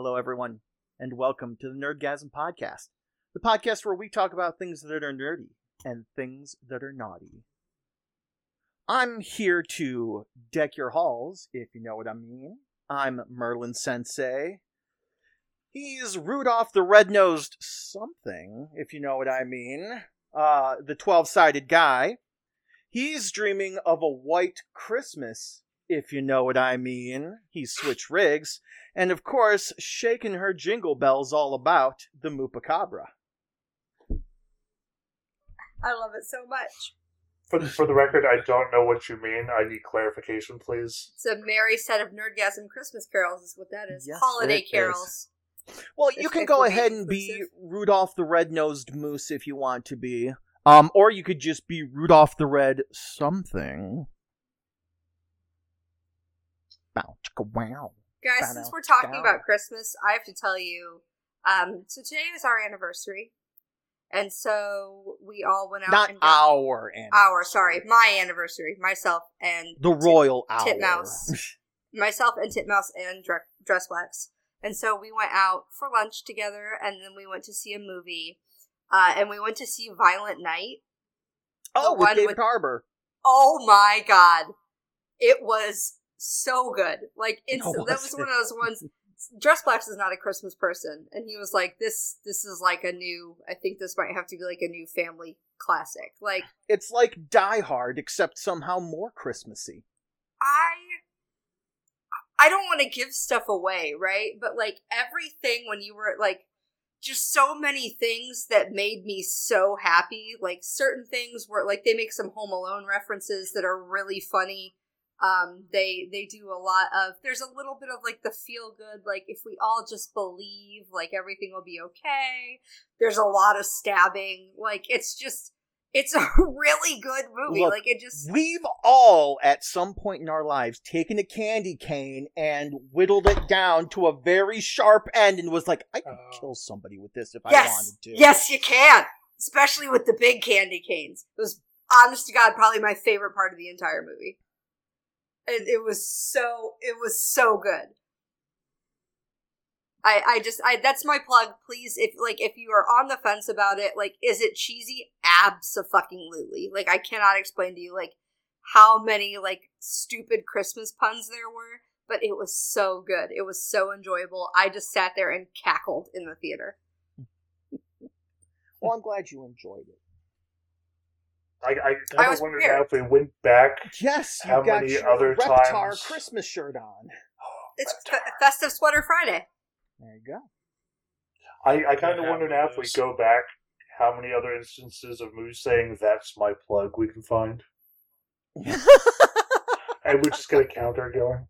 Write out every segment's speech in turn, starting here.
Hello, everyone, and welcome to the Nerdgasm Podcast, the podcast where we talk about things that are nerdy and things that are naughty. I'm here to deck your halls, if you know what I mean. I'm Merlin Sensei. He's Rudolph the Red-Nosed something, if you know what I mean. Uh, the 12-sided guy. He's dreaming of a white Christmas, if you know what I mean. He's Switch rigs. And of course, shaking her jingle bells all about the Moopacabra. I love it so much. For the, for the record, I don't know what you mean. I need clarification, please. It's a merry set of nerdgasm Christmas carols, is what that is. Yes, Holiday it is. carols. Well, If you can go ahead and be. Rudolph the Red-Nosed Moose if you want to be. Um, or you could just be Rudolph the Red something. Bow, chicka, wow. Guys, Bow, since we're talking bow. about Christmas, I have to tell you. Um, so today is our anniversary, and so we all went out Not and got our anniversary. our sorry, my anniversary, myself and The Tit- royal hour. Titmouse. myself and Titmouse and Dre- Dressblacks. And so we went out for lunch together, and then we went to see a movie, uh, and we went to see Violent Night. oh, with one David with- Harbour. Oh my god, it was so good! Like it's No, that was was one of those ones. Dressblacks is not a Christmas person, and he was like, "This, this is like a new. I think this might have to be like a new family classic." Like It's like Die Hard, except somehow more Christmassy. I I don't want to give stuff away, right? But like everything when you were like just so many things that made me so happy. Like certain things were like they make some home alone references that are really funny. Um they they do a lot of there's a little bit of like the feel good like if we all just believe like everything will be okay. There's a lot of stabbing. Like it's just it's a really good movie. Look, like it just We've all, at some point in our lives, taken a candy cane and whittled it down to a very sharp end and was like, I could Oh. kill somebody with this if I wanted to. Yes, you can. Especially with the big candy canes. It was, honest to God, probably my favorite part of the entire movie. And it was so, it was so good. I, I just, I, that's my plug. Please, if, like, if you are on the fence about it, like, is it cheesy? Abso-fucking-lutely. Like, I cannot explain to you, like, how many, like, stupid Christmas puns there were, but it was so good. It was so enjoyable. I just sat there and cackled in the theater. Well, I'm glad you enjoyed it. I, I I kind was of wondered prepared. now if we went back. Yes, you How got many your other Reptar times- Christmas shirt on. Oh, it's fe- Festive Sweater Friday. There you go. I, I kind of wonder now if we go back, how many other instances of Moose saying "That's my plug" we can find, and we're just get a counter going.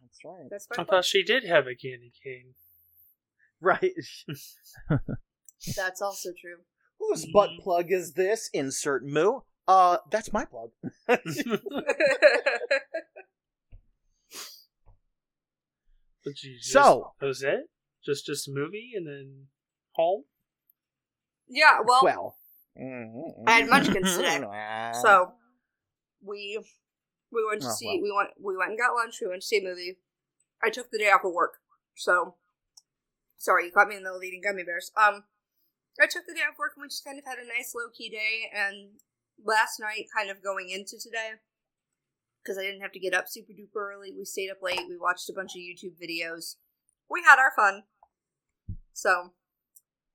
That's right. That's I my thought she did have a candy cane. Right. That's also true. Whose butt Mhm. plug is this? Insert moo. Uh, that's my plug. But you just- So- that was it. Just just movie and then home. yeah, well, well, I had munchkins today, so we we went to Oh, see well. we went we went and got lunch. We went to see a movie. I took the day off of work, so sorry you caught me in the middle of eating gummy bears. Um, I took the day off work and we just kind of had a nice low key day. And last night, kind of going into today, because I didn't have to get up super duper early. We stayed up late. We watched a bunch of YouTube videos. We had our fun. So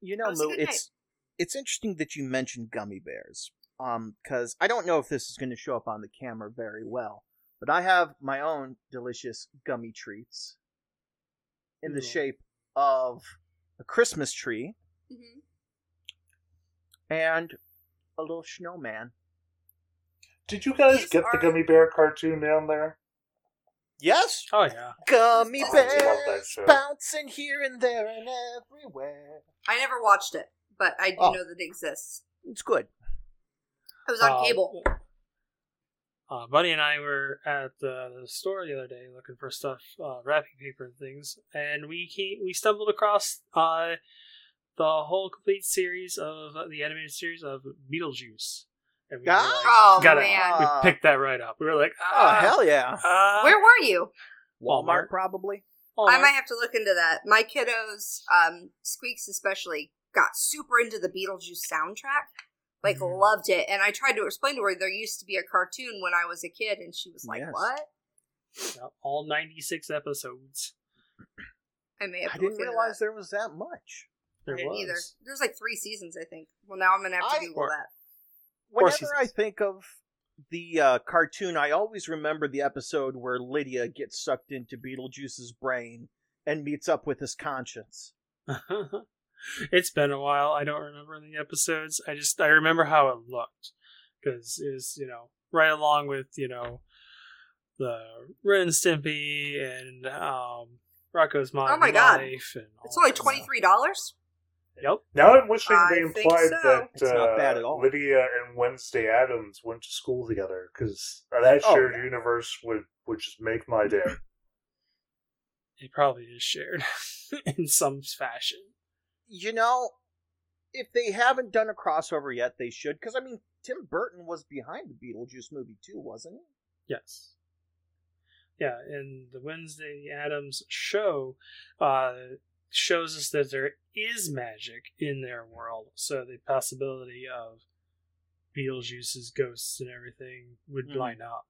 You know, was a Moo, it's it's interesting that you mentioned gummy bears. Um, because I don't know if this is going to show up on the camera very well, but I have my own delicious gummy treats in the shape of a Christmas tree mhm. And a little snowman. Did you guys These get the are- Gummy Bear cartoon down there? Yes, Oh yeah. gummy I love that bears show. bouncing here and there and everywhere. I never watched it, but I do Oh. know that it exists. It's good. It was on Uh, cable. Uh, Buddy and I were at the, the store the other day looking for stuff, uh, wrapping paper and things, and we came, we stumbled across uh, the whole complete series of uh, the animated series of Beetlejuice. And we were like, Oh got it. man, we picked that right up. We were like, Oh ah, hell yeah! uh, where were you? Walmart Walmart. probably. Hallmark. I might have to look into that. My kiddos, um, Squeaks especially, got super into the Beetlejuice soundtrack. Like Mhm. loved it. And I tried to explain to her there used to be a cartoon when I was a kid and she was like, Yes. What? Yeah, all 96 episodes. I may have I didn't realize that. there was that much. There I didn't was. either. There's like three seasons, I think. Well now I'm gonna have to I- Google that. Four Whenever I think of the uh, cartoon, I always remember the episode where Lydia gets sucked into Beetlejuice's brain and meets up with his conscience. it's been a while. I don't remember the episodes. I just I remember how it looked because it was you know right along with you know the Ren and Stimpy and um Rocko's Modern Oh my God. Life. And It's only that twenty stuff. three dollars? Yep. Now I'm wishing I they think implied so. that It's not uh, bad at all. Lydia and Wednesday Addams went to school together because that Oh, shared yeah. universe would would just make my day. It probably is shared in some fashion. You know, if they haven't done a crossover yet, they should. Because, I mean, Tim Burton was behind the Beetlejuice movie, too, wasn't he? Yes. Yeah, and the Wednesday Addams show uh, shows us that there is magic in their world. So the possibility of Beetlejuice's ghosts and everything would Mhm. line up.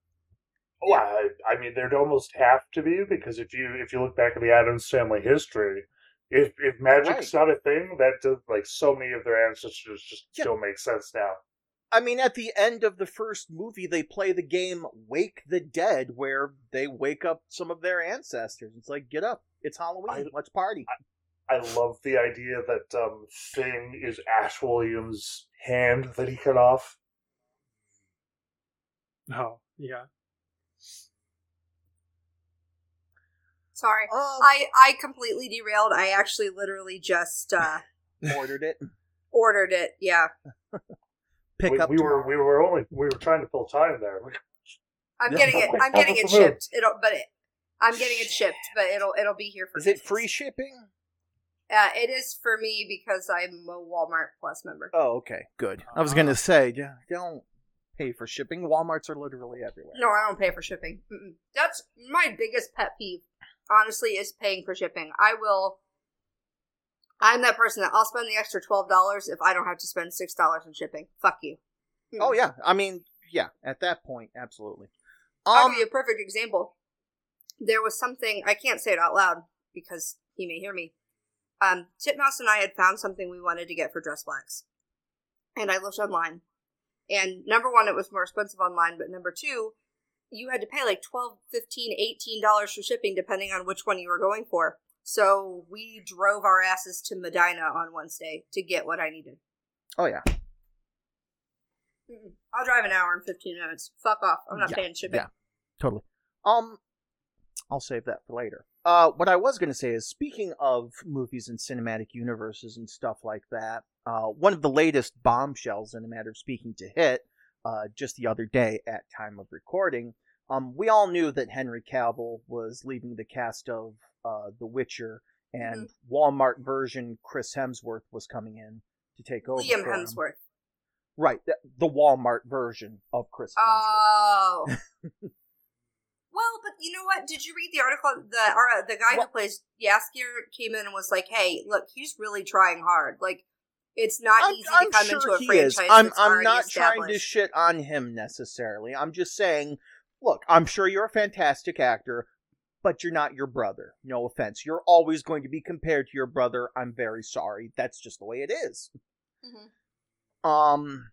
Well, I, I mean, there'd almost have to be because if you if you look back at the Addams family history, if if magic's not a thing, that does like so many of their ancestors just Yeah. don't make sense now. I mean, at the end of the first movie, they play the game Wake the Dead, where they wake up some of their ancestors. It's like, get up. It's Halloween. I- Let's party. I love the idea that um, Thing is Ash Williams' hand that he cut off. Oh, yeah. Sorry. Um, I, I completely derailed. I actually literally just uh ordered it. ordered it. Yeah. Pick we, up we were we were only we were trying to fill time there. I'm Yeah. getting it. I'm getting it Top of the moon. shipped. It'll, but it, I'm getting it shipped, but it'll it'll be here for. Is it Christmas. free shipping? Uh, it is for me because I'm a Walmart Plus member. Oh, okay, good. I was gonna say, yeah, don't pay for shipping. WalMarts are literally everywhere. No, I don't pay for shipping. Mm-mm. That's my biggest pet peeve. Honestly, is paying for shipping. I will. I'm that person that I'll spend the extra twelve dollars if I don't have to spend six dollars in shipping. Fuck you. Oh yeah, I mean, yeah. At that point, absolutely. I'll Um, give you a perfect example. There was something I can't say it out loud because he may hear me. Um, Titmouse and I had found something we wanted to get for dress blacks, and I looked online. And number one, it was more expensive online, but number two, you had to pay like 12 15 18 dollars for shipping depending on which one you were going for. So we drove our asses to Medina on Wednesday to get what I needed. oh yeah, Mm-mm. I'll drive an hour and 15 minutes. Fuck off. I'm not Yeah, paying shipping. yeah. totally. Um, I'll save that for later. Uh, what I was gonna say is, speaking of movies and cinematic universes and stuff like that, uh, one of the latest bombshells, in a matter of speaking, to hit, uh, just the other day at time of recording. Um, we all knew that Henry Cavill was leaving the cast of uh, The Witcher, and Walmart version Chris Hemsworth was coming in to take over. Liam. Hemsworth. Right, the, the Walmart version of Chris Hemsworth. Oh. well, but you know what? Did you read the article? The or, the guy What? who plays Jaskier came in and was like, "Hey, look, he's really trying hard. Like, it's not I'm, easy I'm to come sure into a he franchise is. I'm, I'm not trying to shit on him necessarily. I'm just saying, look, I'm sure you're a fantastic actor, but you're not your brother. No offense. You're always going to be compared to your brother. I'm very sorry. That's just the way it is. Mhm. Um,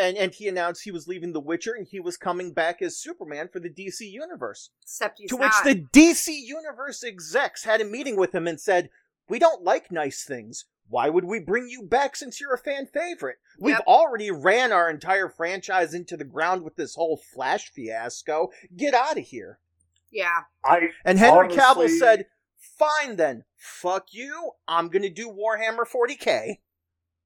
and and he announced he was leaving The Witcher and he was coming back as Superman for the DC universe. Except he's to not. which the DC universe execs had a meeting with him and said, "We don't like nice things. Why would we bring you back since you're a fan favorite? We've Yep. already ran our entire franchise into the ground with this whole Flash fiasco. Get out of here." yeah, I And Henry Cavill said, "Fine then. Fuck you. I'm going to do Warhammer 40K."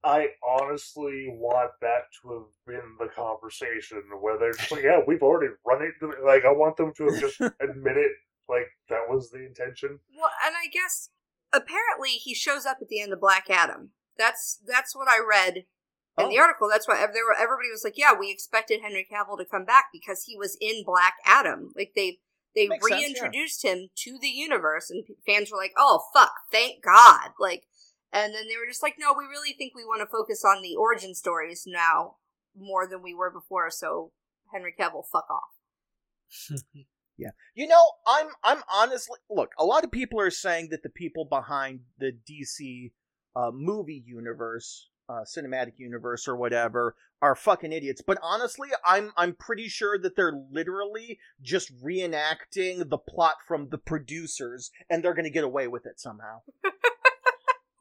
I honestly want that to have been the conversation where they're just like, yeah, we've already run it. Like, I want them to have just admit it. Like that was the intention. well, and I guess apparently he shows up at the end of Black Adam. That's that's what I read in Oh. the article. That's why there were, everybody was like, "Yeah, we expected Henry Cavill to come back because he was in Black Adam." Like they They Makes sense, yeah. reintroduced him to the universe, and fans were like, "Oh fuck, thank God!" Like, and then they were just like, "No, we really think we want to focus on the origin stories now more than we were before." So Henry Cavill, fuck off. Yeah, you know, I'm I'm honestly look. A lot of people are saying that the people behind the DC uh, movie universe, uh, cinematic universe, or whatever, are fucking idiots. But honestly, I'm I'm pretty sure that they're literally just reenacting the plot from the producers, and they're gonna get away with it somehow.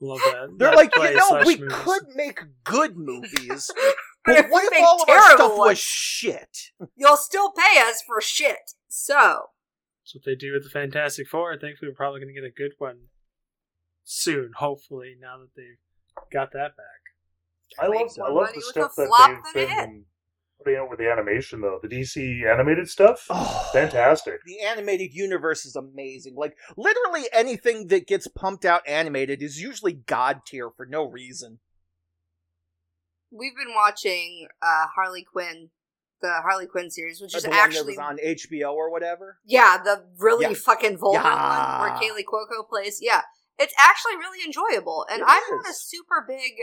Love that. They're That like, you know, we movies. could make good movies, But but if what we if make all of our terrible stuff was shit? You'll still pay us for shit. So That's what they do with the Fantastic Four. I think we're probably going to get a good one soon, hopefully, now that they've got that back. I love I love the stuff that they've than a been putting out with the animation though. The DC animated stuff, Oh, fantastic. The animated universe is amazing. Like literally anything that gets pumped out animated is usually god tier for no reason. we've been watching uh, Harley Quinn, the Harley Quinn series, which is the one actually that was on HBO or whatever. Yeah, the really Yeah. fucking vulgar Yeah. one where Kaley Cuoco plays. Yeah, it's actually really enjoyable, and It I'm not a super big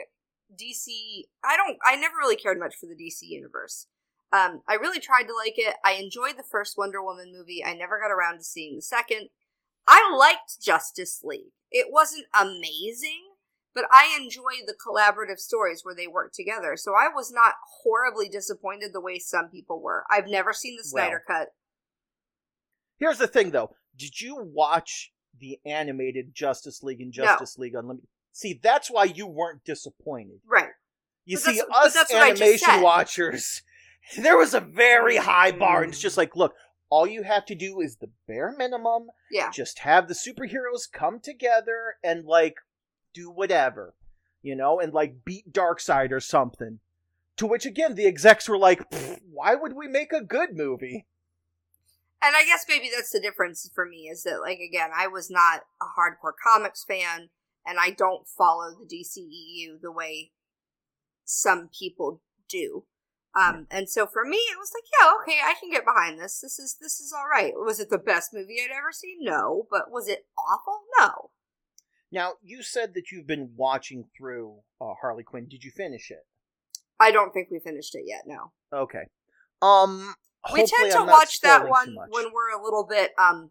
DC. I don't. I never really cared much for the DC universe. Um, I really tried to like it. I enjoyed the first Wonder Woman movie. I never got around to seeing the second. I liked Justice League. It wasn't amazing, but I enjoyed the collaborative stories where they work together. So I was not horribly disappointed the way some people were. I've never seen the Well, Snyder cut. Here's the thing though. Did you watch the animated Justice League and No. Justice League Unlimited? See, that's why you weren't disappointed. Right. You But see, us that's what I just animation watchers, there was a very high bar, and it's just mm. like, look, all you have to do is the bare minimum. Yeah. Just have the superheroes come together and like do whatever, you know, and like beat Darkseid or something. To which again, the execs were like, "Why would we make a good movie?" And I guess maybe that's the difference for me is that, like, again, I was not a hardcore comics fan, and I don't follow the DCEU the way some people do. Um, and so for me, it was like, yeah, okay, I can get behind this. This is this is all right. Was it the best movie I'd ever seen? No, but was it awful? No. Now, you said that you've been watching through uh, Harley Quinn. Did you finish it? I don't think we finished it yet. No. Okay. Um, we tend to watch that one when we're a little bit um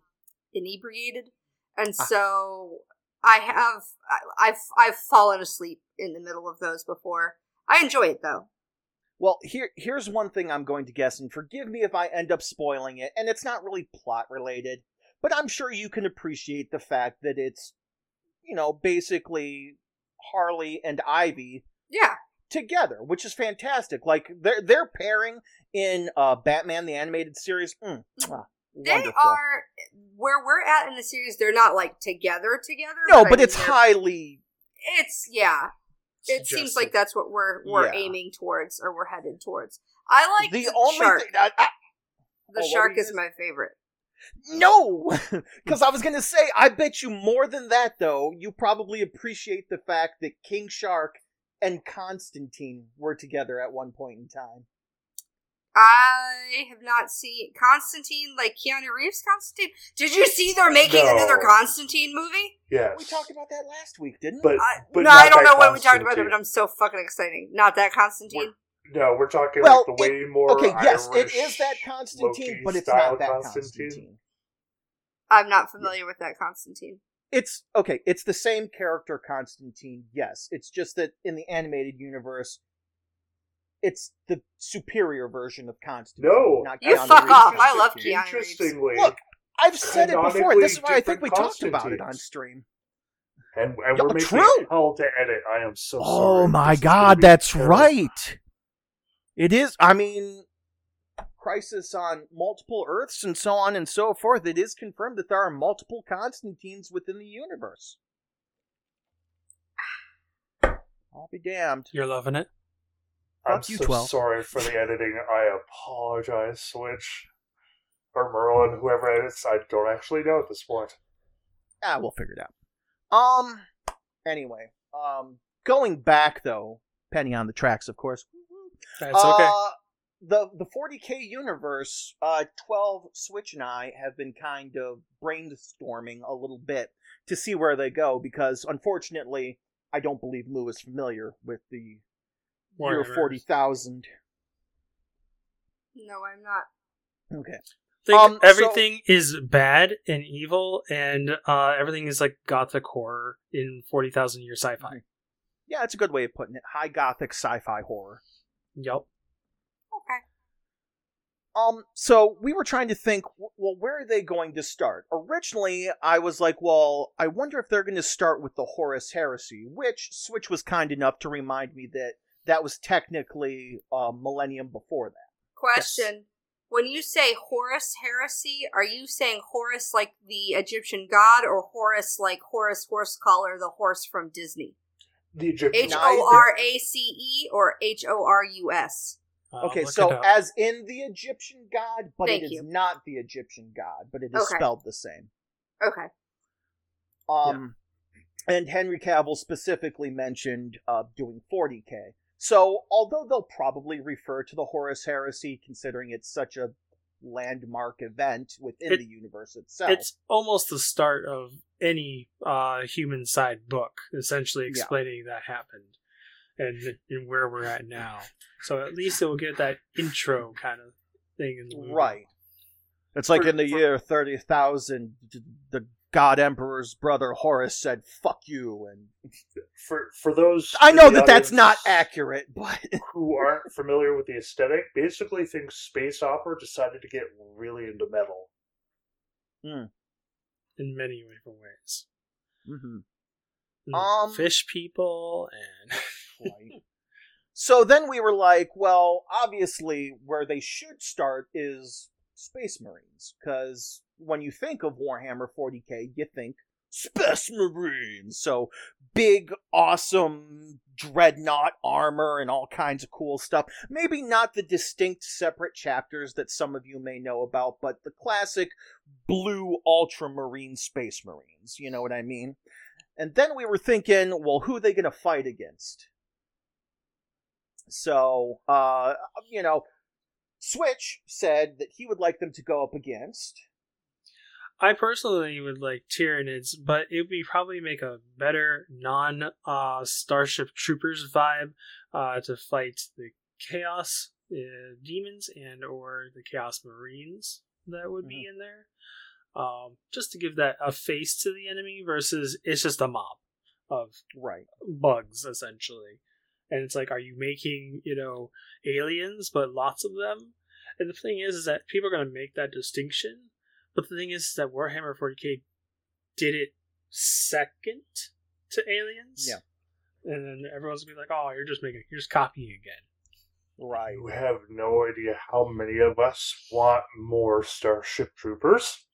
inebriated and Ah. so i have i've i've fallen asleep in the middle of those before. I enjoy it though. Well, here here's one thing I'm going to guess, and forgive me if I end up spoiling it, and it's not really plot related, but I'm sure you can appreciate the fact that it's, you know, basically Harley and Ivy yeah. together, which is fantastic. Like their their pairing in uh, Batman the animated series, mm, they wonderful. are where we're at in the series they're not like together together no, but it's highly it's yeah it seems like that's what we're we're Yeah. aiming towards or we're headed towards i like the, the, only shark thing. I, I, the Oh, shark is my favorite No, because I was gonna say, I bet you more than that, though. You probably appreciate the fact that King Shark and Constantine were together at one point in time. I have not seen Constantine, like Keanu Reeves Constantine. Did you see they're making No. another Constantine movie? Yes, We talked about that last week, didn't but we? I, but no, I don't know when we talked about it, but I'm so fucking exciting. Not that Constantine. No, we're talking Well, like the way more. Okay, yes, it Irish is that Constantine, Loki but it's not that Constantine. Constantine. I'm not familiar with that Constantine. It's okay. It's the same character, Constantine. Yes, it's just that in the animated universe, it's the superior version of Constantine. No, not You Keanu fuck Reeves. off. I love Keanu Reeves. Interestingly, Look, I've said it before. This is why I think we talked about it on stream. and, and we're making true. hell to edit. I am so oh sorry. Oh my This god, that's terrible. right. It is. I mean, Crisis on multiple Earths and so on and so forth. It is confirmed that there are multiple Constantines within the universe. I'll be damned. You're loving it. I'm you, so 12. sorry for the editing. I apologize, Switch or Merlin, whoever edits. I don't actually know at this point. Ah, we'll figure it out. Um. Anyway, um, going back though, penny on the tracks, of course. That's okay. Uh, the the 40k universe, uh, 12 Switch and I have been kind of brainstorming a little bit to see where they go because unfortunately, I don't believe Lou is familiar with the year Warhammer. 40,000. No, I'm not. Okay. think Um, so- everything is bad and evil, and uh, everything is like gothic horror in forty thousand year sci-fi. Yeah, it's a good way of putting it. High gothic sci-fi horror. Yep. Okay. Um, so we were trying to think, well, where are they going to start? Originally, I was like, well, I wonder if they're going to start with the Horus Heresy, which Switch was kind enough to remind me that that was technically a millennium before that. Question. When you say Horus heresy, are you saying Horus like the Egyptian god or Horus like Horus horse collar, the horse from Disney? The Egyptian. H O R A C E or H O R U S? I'll okay, so as in the Egyptian god, but Thank it is you. not the Egyptian god, but it is Okay. spelled the same. Okay. Um, and Henry Cavill specifically mentioned uh, doing 40k. So, although they'll probably refer to the Horus Heresy, considering it's such a landmark event within It- the universe itself, it's almost the start of any uh, human side book, essentially Yeah. explaining that happened and, and where we're at now. So at least it will get that intro kind of thing in the movie. right. It's like For- in the for- year thirty thousand, the God Emperor's brother Horus said "fuck you," and For for those I know that that's not accurate, but Who aren't familiar with the aesthetic, basically think space opera decided to get really into metal. In many different ways. Mhm. Mm, Um, Fish people and. So then we were like, well, obviously, where they should start is Space Marines, because when you think of Warhammer 40k, you think Space Marines. So big, awesome dreadnought armor and all kinds of cool stuff. Maybe not the distinct separate chapters that some of you may know about, but the classic blue ultramarine Space Marines. You know what I mean? And then we were thinking, well, who are they going to fight against? So, uh, you know, Switch said that he would like them to go up against. I personally would like Tyranids, but it would probably make a better non uh, Starship Troopers vibe uh, to fight the Chaos uh, Demons and or the Chaos Marines that would be in there. Um, just to give that a face to the enemy versus it's just a mob of Right. bugs essentially. And it's like, are you making, you know, aliens, but lots of them? And the thing is, is that people are going to make that distinction. But the thing is that Warhammer 40k did it second to aliens. Yeah. And then everyone's gonna be like, "Oh, you're just making, you're just copying again." Right. You have no idea how many of us want more Starship Troopers.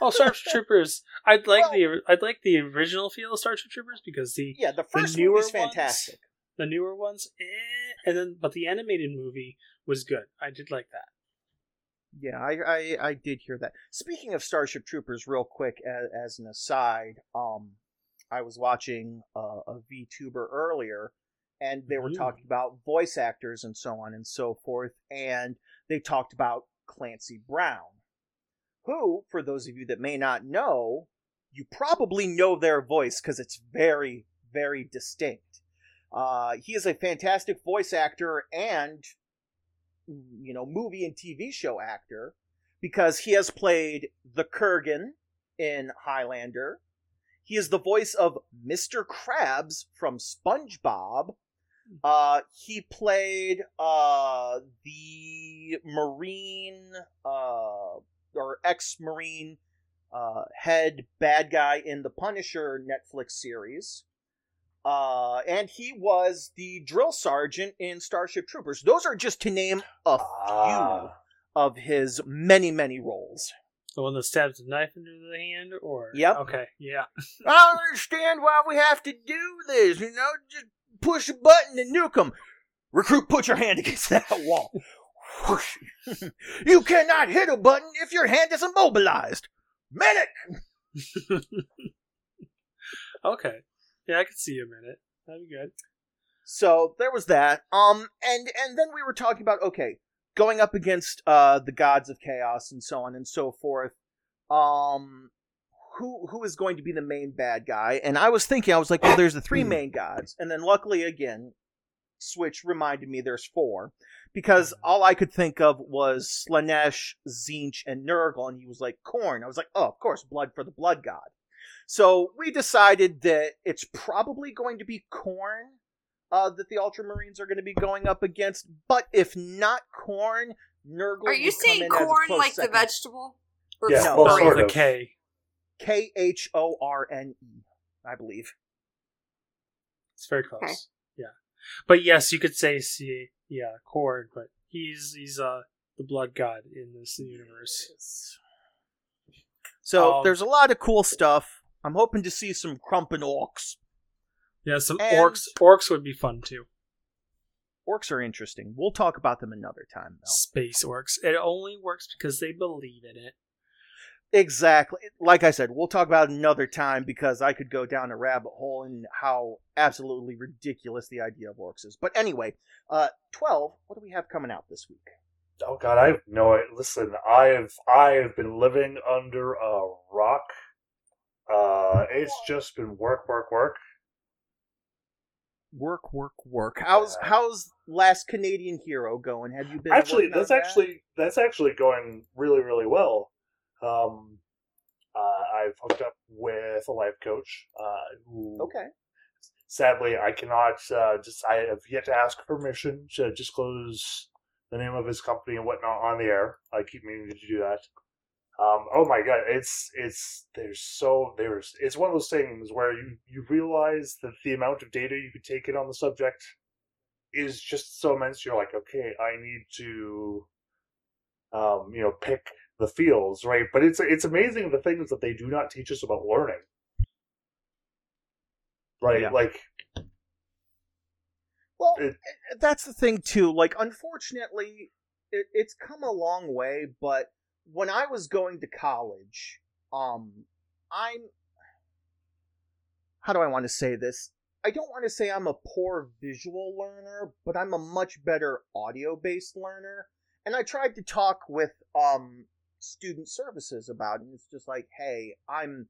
Oh, Starship Troopers! I'd like Well- the I'd like the original feel of Starship Troopers because the Yeah, the first newer movie's ones- fantastic. the newer ones, eh, and then but the animated movie was good. I did like that. Yeah, I, I I did hear that. Speaking of Starship Troopers, real quick as, as an aside, um, I was watching uh, a VTuber earlier, and they were Ooh. talking about voice actors and so on and so forth, and they talked about Clancy Brown, who, for those of you that may not know, you probably know their voice because it's very very distinct. Uh, he is a fantastic voice actor and you know, movie and TV show actor because he has played the Kurgan in Highlander. He is the voice of Mr. Krabs from SpongeBob. Uh, he played uh, the Marine uh, or ex Marine uh, head bad guy in the Punisher Netflix series. Uh, and he was the drill sergeant in Starship Troopers. Those are just to name a few Ah, of his many, many roles. The one that stabs the knife into the hand, or Yep. okay, yeah. I don't understand why we have to do this, you know? Just push a button and nuke them. Recruit, put your hand against that wall. You cannot hit a button if your hand is immobilized. Medic! Okay, yeah, I could see you a minute. That'd be good. So there was that. Um, and and then we were talking about okay, going up against uh, the gods of chaos and so on and so forth. Um, who who is going to be the main bad guy? And I was thinking, I was like, well, there's the three main gods, and then luckily again, Switch reminded me there's four because all I could think of was Slaanesh, Tzeentch, and Nurgle, and he was like Khorne. I was like, oh, of course, blood for the blood god. So we decided that it's probably going to be Khorne uh, that the Ultramarines are going to be going up against. But if not Khorne, Nurgle. Are you would come saying in corn like second. the vegetable? Or Yeah, No. well, sort of. K. K H O R N E, I believe. It's very close. Okay. Yeah, but yes, you could say C. Yeah, corn. but he's he's uh the blood god in this universe. So Um, there's a lot of cool stuff. I'm hoping to see some Crumpin orcs. Yeah, some And- orcs. Orcs would be fun too. Orcs are interesting. We'll talk about them another time, though. Space orcs. It only works because they believe in it. Exactly. Like I said, we'll talk about it another time because I could go down a rabbit hole in how absolutely ridiculous the idea of orcs is. But anyway, uh, 12, what do we have coming out this week? Oh God, I have no. Listen, I have I have been living under a rock. Uh, it's just been work, work, work. Work, work, work. How's Yeah. how's Last Canadian Hero going? Have you been Actually, that's that? actually that's actually going really, really well. Um, uh, I've hooked up with a life coach. Uh, who okay. sadly I cannot. Uh, just I have yet to ask permission to disclose the name of his company and whatnot on the air. I keep meaning to do that. Um, oh my god, it's it's there's so there's it's one of those things where you you realize that the amount of data you could take in on the subject is just so immense. You're like, okay, I need to, um, you know, pick the fields, right? But it's it's amazing the things that they do not teach us about learning, right? Yeah. Like Well, It- that's the thing too. Like, unfortunately, it, it's come a long way. But when I was going to college, um, I'm how do I want to say this? I don't want to say I'm a poor visual learner, but I'm a much better audio based learner. And I tried to talk with um student services about it. And it's just like, hey, I'm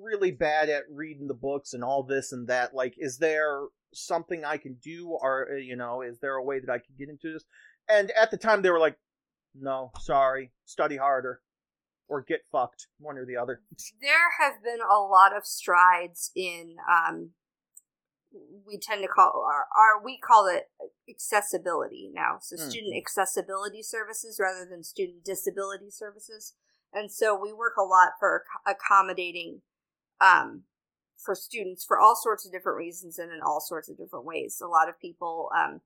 really bad at reading the books and all this and that. Like, is there something I can do, or uh, you know, is there a way that I can get into this? And at the time, they were like, "No, sorry, study harder, or get fucked, one or the other." there have been a lot of strides in um we tend to call our, our we call it accessibility now. So Mm. student accessibility services rather than student disability services. And so we work a lot for accommodating um for students for all sorts of different reasons and in all sorts of different ways. A lot of people um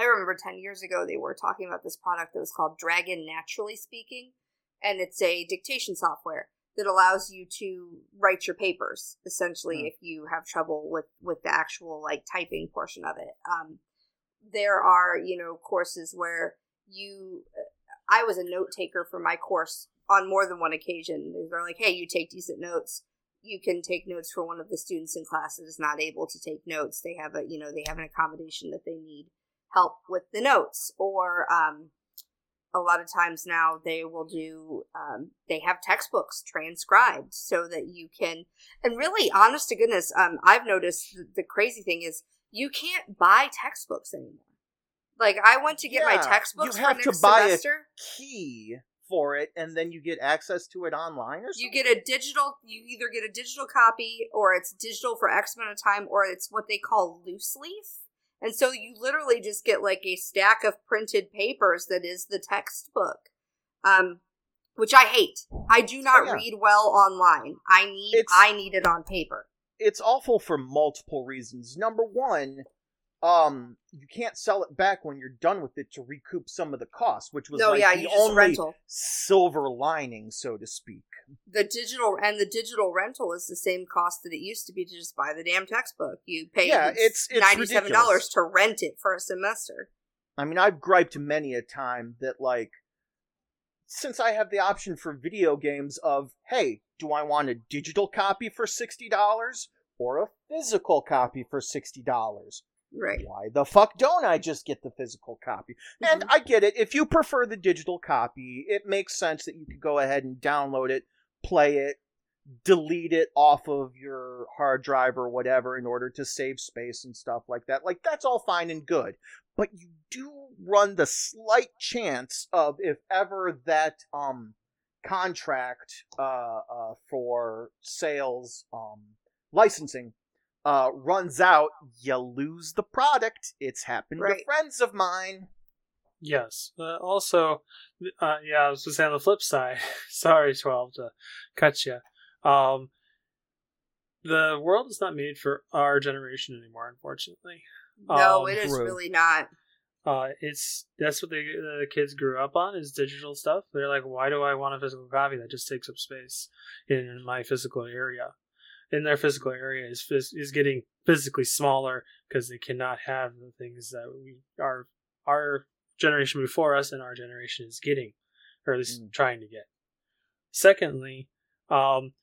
i remember 10 years ago they were talking about this product that was called dragon naturally speaking and it's a dictation software that allows you to write your papers essentially Hmm. if you have trouble with with the actual like typing portion of it. Um there are you know courses where you i was a note taker for my course on more than one occasion. They're like hey you take decent notes. You can take notes for one of the students in class that is not able to take notes. They have a you know they have an accommodation that they need help with the notes or um a lot of times now they will do um, they have textbooks transcribed so that you can and really honest to goodness um, i've noticed the, the crazy thing is you can't buy textbooks anymore. Like i went to get my textbooks you have for to buy a Key for it, and then you get access to it online, or you get a digital you either get a digital copy or it's digital for x amount of time or it's what they call loose leaf and so you literally just get like a stack of printed papers that is the textbook um which i hate i do not Oh, yeah. read well online i need It's- i need it on paper it's awful for multiple reasons. Number one, um, you can't sell it back when you're done with it to recoup some of the cost, which was no like yeah the only rental silver lining, so to speak. the digital and the digital rental is the same cost that it used to be to just buy the damn textbook you pay Yeah, it's- it's $97 to rent it for a semester I mean, I've griped many a time that like since I have the option for video games of, hey, do I want a digital copy for $60 or a physical copy for $60? Right. why the fuck don't I just get the physical copy? And I get it. If you prefer the digital copy, it makes sense that you could go ahead and download it, play it, delete it off of your hard drive or whatever in order to save space and stuff like that. Like, that's all fine and good. But you do run the slight chance of if ever that, um, contract, uh, uh, for sales, um, licensing uh, runs out, you lose the product. It's happened to friends of mine. Yes. Uh, also, uh, yeah, I was just on the flip side. Sorry, twelve to cut you. Um, the world is not made for our generation anymore, unfortunately. No, Um, it is true. really not. Uh, it's that's what the the kids grew up on is digital stuff. They're like, why do I want a physical copy that just takes up space in my physical area? In their physical area is is getting physically smaller because they cannot have the things that we our our generation before us and our generation is getting, or at least Mm. trying to get. Secondly, um,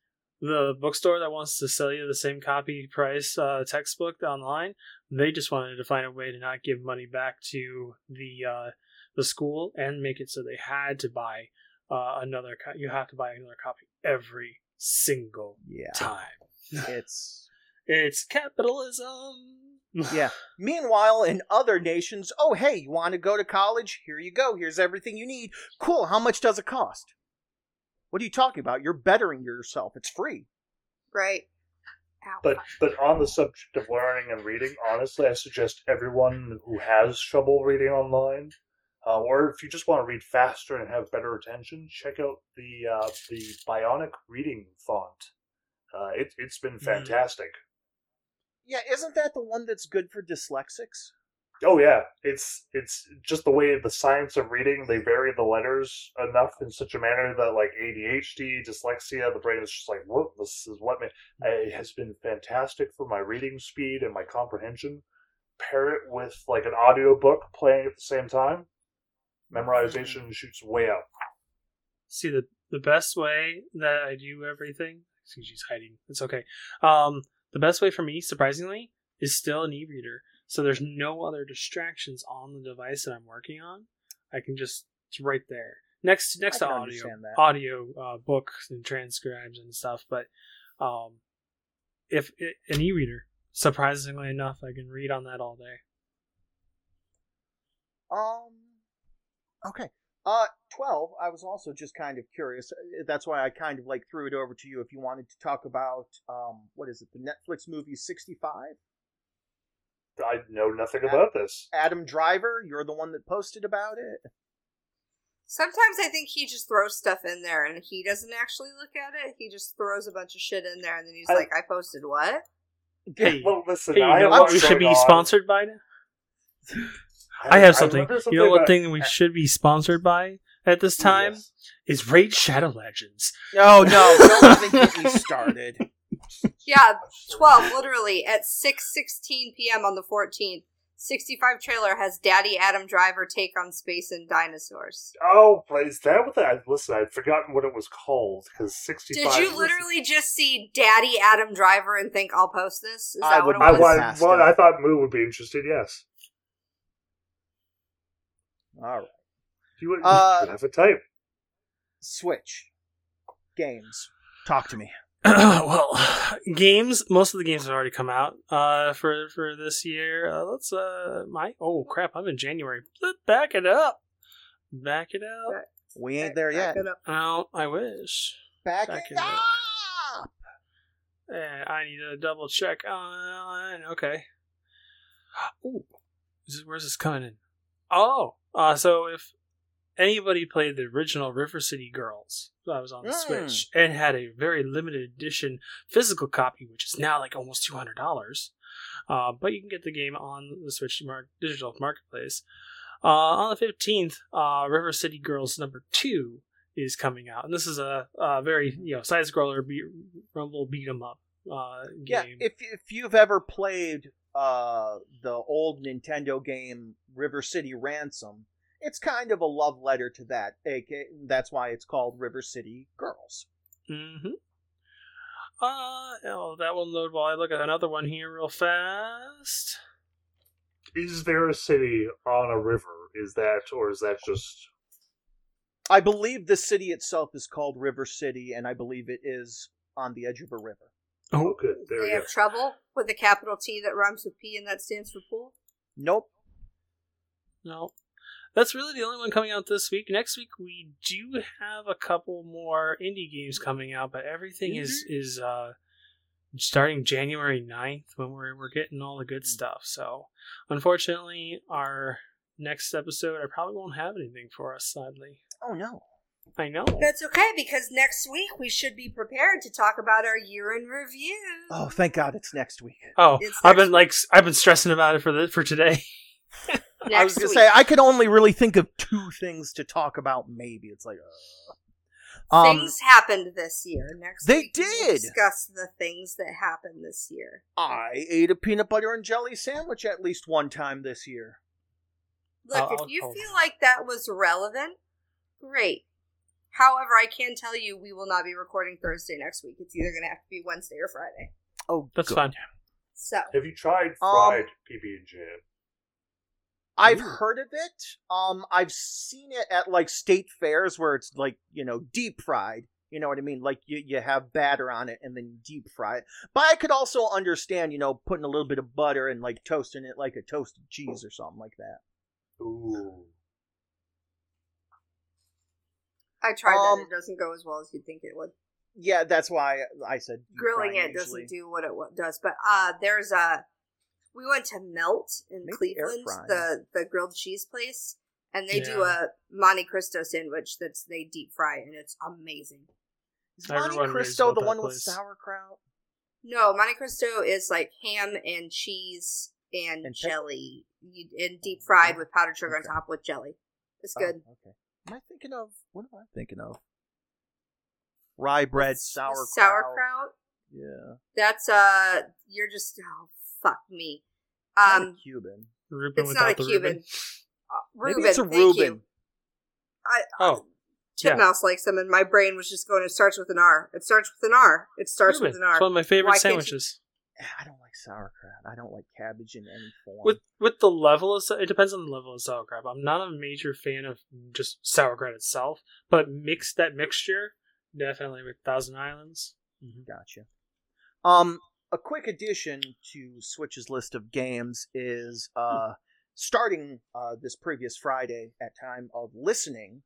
the bookstore that wants to sell you the same copy price uh, textbook online, they just wanted to find a way to not give money back to the uh, the school and make it so they had to buy uh, another. Co- you have to buy another copy every single Yeah, time. It's It's capitalism. yeah. Meanwhile, in other nations, oh hey, you want to go to college? Here you go. Here's everything you need. Cool. How much does it cost? What are you talking about? You're bettering yourself. It's free. Right. Ow. But but on the subject of learning and reading, honestly, I suggest everyone who has trouble reading online, uh, or if you just want to read faster and have better attention, check out the uh, the Bionic reading font. Uh, it, it's been Mm. fantastic. Yeah, isn't that the one that's good for dyslexics? Oh yeah, it's it's just the way the science of reading. They vary the letters enough in such a manner that like ADHD, dyslexia, the brain is just like, whoa, this is what ma-" it has been fantastic for my reading speed and my comprehension. Pair it with like an audio book playing at the same time, memorization shoots way up. See the the best way that I do everything. Excuse she's hiding. It's okay. Um, the best way for me, surprisingly, is still an e-reader. So there's no other distractions on the device that I'm working on. I can just it's right there next next to audio audio uh, books and transcribes and stuff. But um, if it, an e-reader, surprisingly enough, I can read on that all day. Um. Okay. Uh, twelve. I was also just kind of curious. Uh, That's why I kind of like threw it over to you. If you wanted to talk about um, what is it? The Netflix movie Sixty Five. I know nothing about this. Adam Driver. You're the one that posted about it. Sometimes I think he just throws stuff in there and he doesn't actually look at it. He just throws a bunch of shit in there and then he's I- like, I posted what? Hey, Well, listen, hey, you I know what we should be on. sponsored by now? I have something. wonder You know what thing we should be sponsored by at this time Yes. is Raid Shadow Legends. Oh, no, no, don't even get me started. Yeah, 12, literally, at 6.16 p.m. on the 14th. 65 trailer has Daddy Adam Driver take on space and dinosaurs. Oh, but is that what that? Listen, I'd forgotten what it was called because sixty-five. Did you literally just see Daddy Adam Driver and think I'll post this? Is I that what would it I, was? want- well, well. I thought Moo would be interested. Yes, All right. you would, Uh, you have a type. Switch. Games. Talk to me. well, games. Most of the games have already come out uh, for for this year. Uh, let's uh, my oh crap! I'm in January. Let's back it up. Back it up. We ain't there yet. Back it up. Oh, I wish. Back, Back it it up. up. Eh, I need to double check on. Okay. Ooh, is this, where's this coming in? Oh, uh, so if anybody played the original River City Girls that was on the Mm. Switch and had a very limited edition physical copy, which is now like almost two hundred dollars, uh, but you can get the game on the Switch mar- digital marketplace. Uh, on the fifteenth, uh, River City Girls number two is coming out, and this is a, a very you know side scroller beat, rumble beat 'em up uh, Yeah, game. if if you've ever played uh the old Nintendo game River City Ransom, it's kind of a love letter to that. aka That's why it's called River City Girls. Mm-hmm. Uh, oh, that will load while I look at another one here real fast. is there a city on a river? Is that, or is that just? I believe the city itself is called River City, and I believe it is on the edge of a river. Oh, good. There they we go. have trouble with a capital T that rhymes with P and that stands for pool. Nope. No. That's really the only one coming out this week. Next week we do have a couple more indie games coming out, but everything is is uh starting January 9th when we're we're getting all the good stuff. So, unfortunately, our next episode I probably won't have anything for us sadly. Oh no. I know. That's okay because next week we should be prepared to talk about our year in review. Oh, thank God it's next week. Oh, It's I've been like I've been stressing about it for the for today. I was gonna week. say I could only really think of two things to talk about. Maybe it's like, uh, um, things happened this year. Next they week did. discuss the things that happened this year. I ate a peanut butter and jelly sandwich at least one time this year. Look, I'll- if I'll you call feel like that was relevant, great. However, I can tell you we will not be recording Thursday next week. It's either going to have to be Wednesday or Friday. Oh, That's good. fine. So, Have you tried Um, fried PB and J? I've Ooh. heard of it. Um, I've seen it at like state fairs where it's like you know deep fried. You know what I mean? Like you you have batter on it and then you deep fry it. But I could also understand you know putting a little bit of butter and like toasting it like a toasted cheese or something like that. Ooh. I tried Um, that. It doesn't go as well as you'd think it would. Yeah, that's why I said Grilling it usually. doesn't do what it does. But uh, there's a. We went to Melt in Maybe Cleveland, the the grilled cheese place, and they do a Monte Cristo sandwich that's they deep fry, and it's amazing. Is Monte Cristo the that one with sauerkraut? No, Monte Cristo is like ham and cheese and, And jelly, you, and deep fried with powdered sugar Okay. on top with jelly. It's Oh, good. okay. Am I thinking of what am I thinking of? Rye bread, With sauerkraut. Sauerkraut. Yeah. That's uh, you're just oh fuck me. Not a Um, Cuban. Reuben it's not a Cuban. Reuben. Uh, Maybe it's a thank Reuben. you. I, Oh, yeah. Titmouse likes them, and my brain was just going. It starts with an R. It starts with an R. It starts Reuben. with an It's R. one of my favorite Why can't you- sandwiches. I don't like sauerkraut. I don't like cabbage in any form. With with the level of it depends on the level of sauerkraut. I'm not a major fan of just sauerkraut itself, but mix that mixture definitely with Thousand Islands. Gotcha. Um, a quick addition to Switch's list of games is uh, starting uh, this previous Friday at time of listening.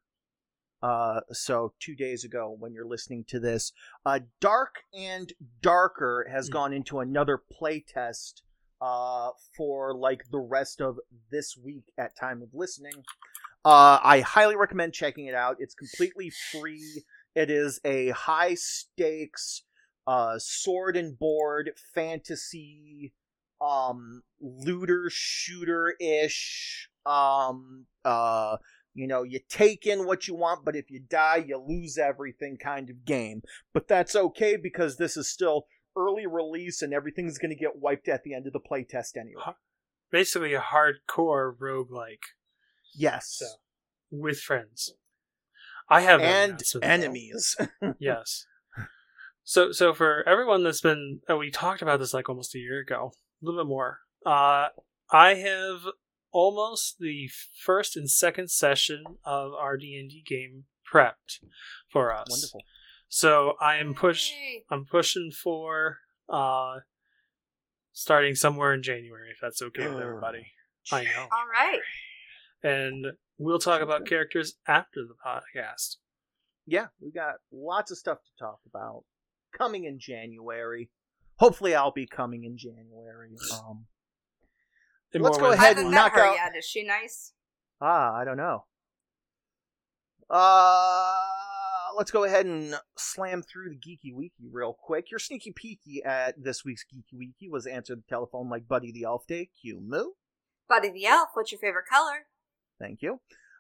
Uh, so two days ago, when you're listening to this, uh, Dark and Darker has Hmm. gone into another playtest uh, for like the rest of this week at time of listening. Uh, I highly recommend checking it out. It's completely free. It is a high stakes uh sword and board fantasy um looter shooter ish um uh you know you take in what you want but if you die you lose everything kind of game but that's okay because this is still early release and everything's going to get wiped at the end of the playtest anyway Basically, a hardcore roguelike yes So, with friends. I have and romance with it, though. enemies yes. So so for everyone that's been uh, we talked about this like almost a year ago, a little bit more. Uh I have almost the first and second session of our D&D game prepped for us. wonderful So I am push Yay. I'm pushing for uh starting somewhere in January if that's okay with everybody. I know. All right. And we'll talk about characters after the podcast. yeah, we got lots of stuff to talk about coming in January. Hopefully, I'll be coming in January. Um, In Let's more go ways ahead than and haven't knock met her out- yet. Is she nice? ah, I don't know. Uh, let's go ahead and slam through the Geeky Weeky real quick. Your sneaky peeky at this week's Geeky Weeky was answer the telephone like Buddy the Elf Day. Q Moo. Buddy the Elf, what's your favorite color? Thank you.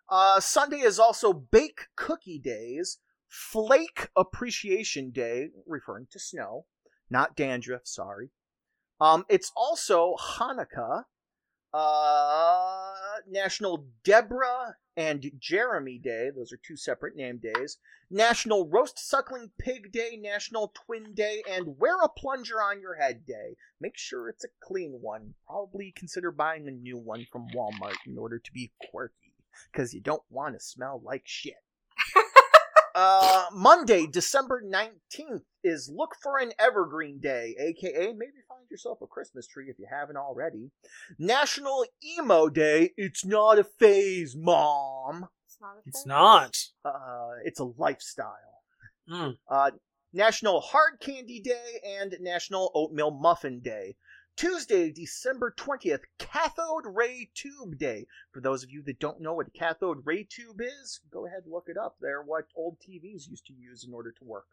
Uh, Sunday is also Bake Cookie Days, Flake Appreciation Day, referring to snow, not dandruff. Sorry. Um, it's also Hanukkah, uh, National Deborah and Jeremy Day. Those are two separate name days. National Roast Suckling Pig Day, National Twin Day, and Wear a Plunger on Your Head Day. Make sure it's a clean one. Probably consider buying a new one from Walmart in order to be quirky, because you don't want to smell like shit. uh, Monday, December 19th is Look for an Evergreen Day, aka maybe yourself a Christmas tree if you haven't already. National Emo Day, it's not a phase, Mom. It's not. A It's not. Uh, it's a lifestyle. Mm. Uh, National Hard Candy Day and National Oatmeal Muffin Day. Tuesday, December 20th, Cathode Ray Tube Day. For those of you that don't know what a cathode ray tube is, go ahead and look it up. They're what old TVs used to use in order to work.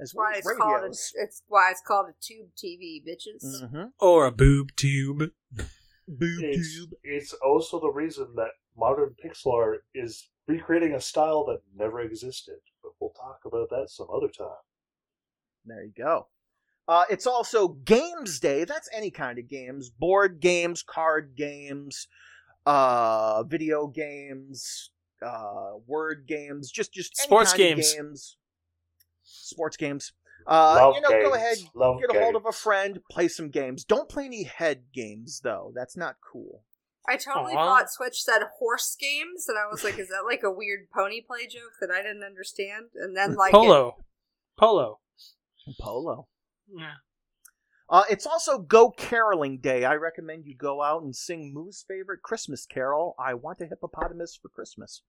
As That's well why as it's called. A, radios. it's why it's called a tube TV, bitches. Mm-hmm. Or a boob tube. Boob It's, tube. it's also the reason that modern pixel art is recreating a style that never existed. But we'll talk about that some other time. There you go. Uh, it's also Games Day. That's any kind of games. Board games, card games, uh, video games, uh, word games, just just any Sports kind of games. games. Sports games. Uh, Love you know, games. go ahead, Love get a hold of a friend, play some games. Don't play any head games though. That's not cool. I totally Aw. thought Switch said horse games, and I was like, "Is that like a weird pony play joke that I didn't understand?" And then like, it- Polo. Polo. Polo. Yeah. Uh, it's also Go Caroling Day. I recommend you go out and sing Moo's favorite Christmas carol, I Want a Hippopotamus for Christmas.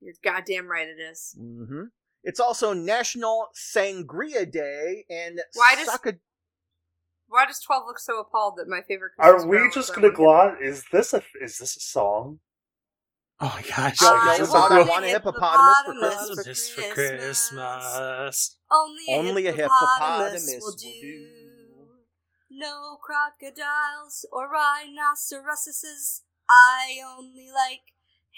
you're goddamn right, it is. hmm It's also National Sangria Day and Why does- Saka- Why does Twelve look so appalled that my favorite? Are we just gonna Want gloss? Is this a is this a song? Oh my gosh. Yo, I yo, This is about a I cool- want a hippopotamus for Christmas. Just for Christmas. Only a Only a hippopotamus, hippopotamus will will do. do. No crocodiles or rhinoceroses. I only like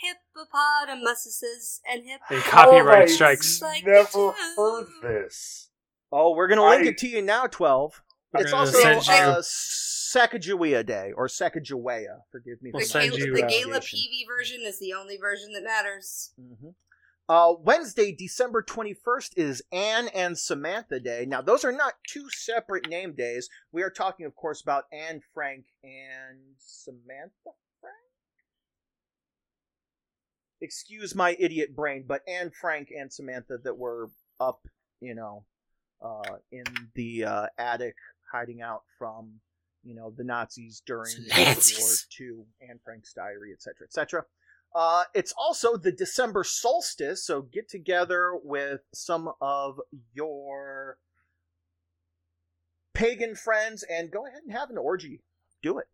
hippopotamuses and Hey, hippos. copyright How have I strikes. Like Never two. heard this. Oh, we're gonna link I- it to you now, twelve. We're It's also send you- uh, Sacagawea Day or Sacagawea. Forgive me. We'll The, for send Gala, you, the Gala pronunciation. PV version is the only version that matters. Mhm. Uh, Wednesday, December 21st is Anne and Samantha Day. Now, those are not two separate name days. We are talking, of course, about Anne Frank and Samantha Frank? Excuse my idiot brain, but Anne Frank and Samantha that were up, you know, uh, in the uh, attic hiding out from, you know, the Nazis during World War Nazis. II, Anne Frank's diary, etc., etc. Uh, it's also the December solstice, so get together with some of your pagan friends and go ahead and have an orgy. Do it.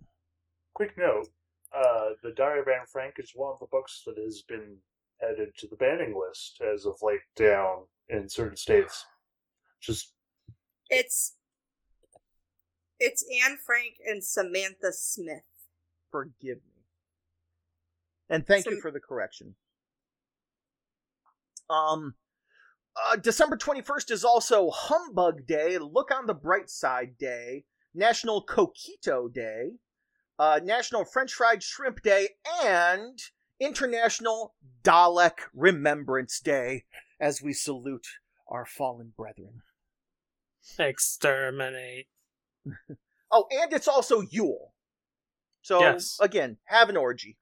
Quick note: uh, the Diary of Anne Frank is one of the books that has been added to the banning list as of late down in certain states. Just It's it's Anne Frank and Samantha Smith. Forgive me. And thank you for the correction. Um, uh, December 21st is also Humbug Day, Look on the Bright Side Day, National Coquito Day, uh, National French Fried Shrimp Day, and International Dalek Remembrance Day as we salute our fallen brethren. Exterminate. Oh, and it's also Yule. So Yes. again, have an orgy.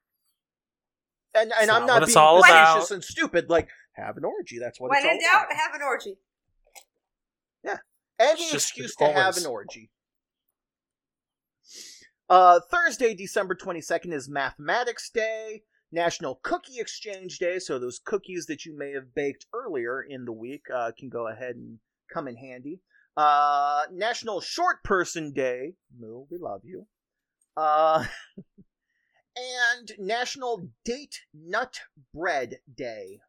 And and It's I'm not not what it's being all facetious about. and stupid. Like have an orgy. That's what when it's all in doubt, about. have an orgy. Yeah, any excuse to have an orgy. Uh, Thursday, December 22nd is Mathematics Day, National Cookie Exchange Day, so those cookies that you may have baked earlier in the week uh, can go ahead and come in handy. Uh, National Short Person Day, Moo, we love you. Uh, and National Date Nut Bread Day.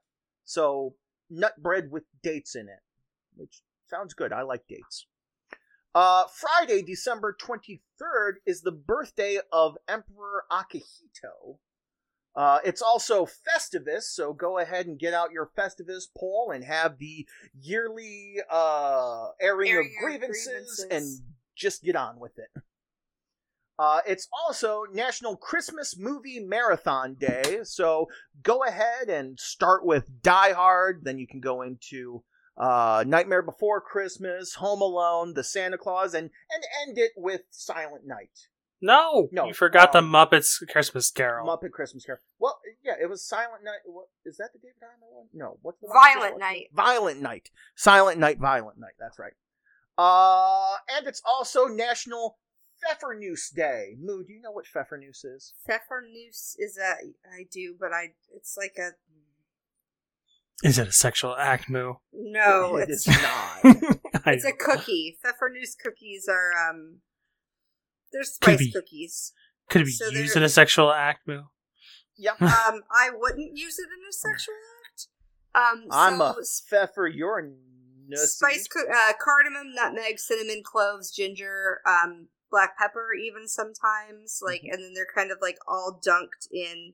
So, nut bread with dates in it, which sounds good. I like dates. Uh, Friday, December 23rd, is the birthday of Emperor Akihito. Uh, it's also Festivus, so go ahead and get out your Festivus pole and have the yearly uh, airing Airing of of grievances, grievances. and just get on with it. Uh, it's also National Christmas Movie Marathon Day, so go ahead and start with Die Hard. Then you can go into uh, Nightmare Before Christmas, Home Alone, The Santa Claus, and and end it with Silent Night, No, No, you forgot um, the Muppets Christmas Carol. Muppet Christmas Carol. Well, yeah, it was Silent Night. What, is that the David Hyman one? No, what's the Violent before- Night. Violent Night. Silent Night. Violent Night. That's right. Uh, and it's also National Pfeffernusse Day. Moo, do you know what Pfeffernusse is? Pfeffernusse is a I do, but I it's like a Is it a sexual act, Moo? no, it it's is not. It's a cookie. Pfeffernusse cookies are um they're spice be. cookies. Could it be So used in a sexual act, Moo? yep. Um I wouldn't use it in a sexual act. Um I'm so a Pfeffer. You're a nussy. spice co- uh, cardamom, nutmeg, cinnamon, cloves, ginger, um black pepper even sometimes like Mm-hmm. and then they're kind of like all dunked in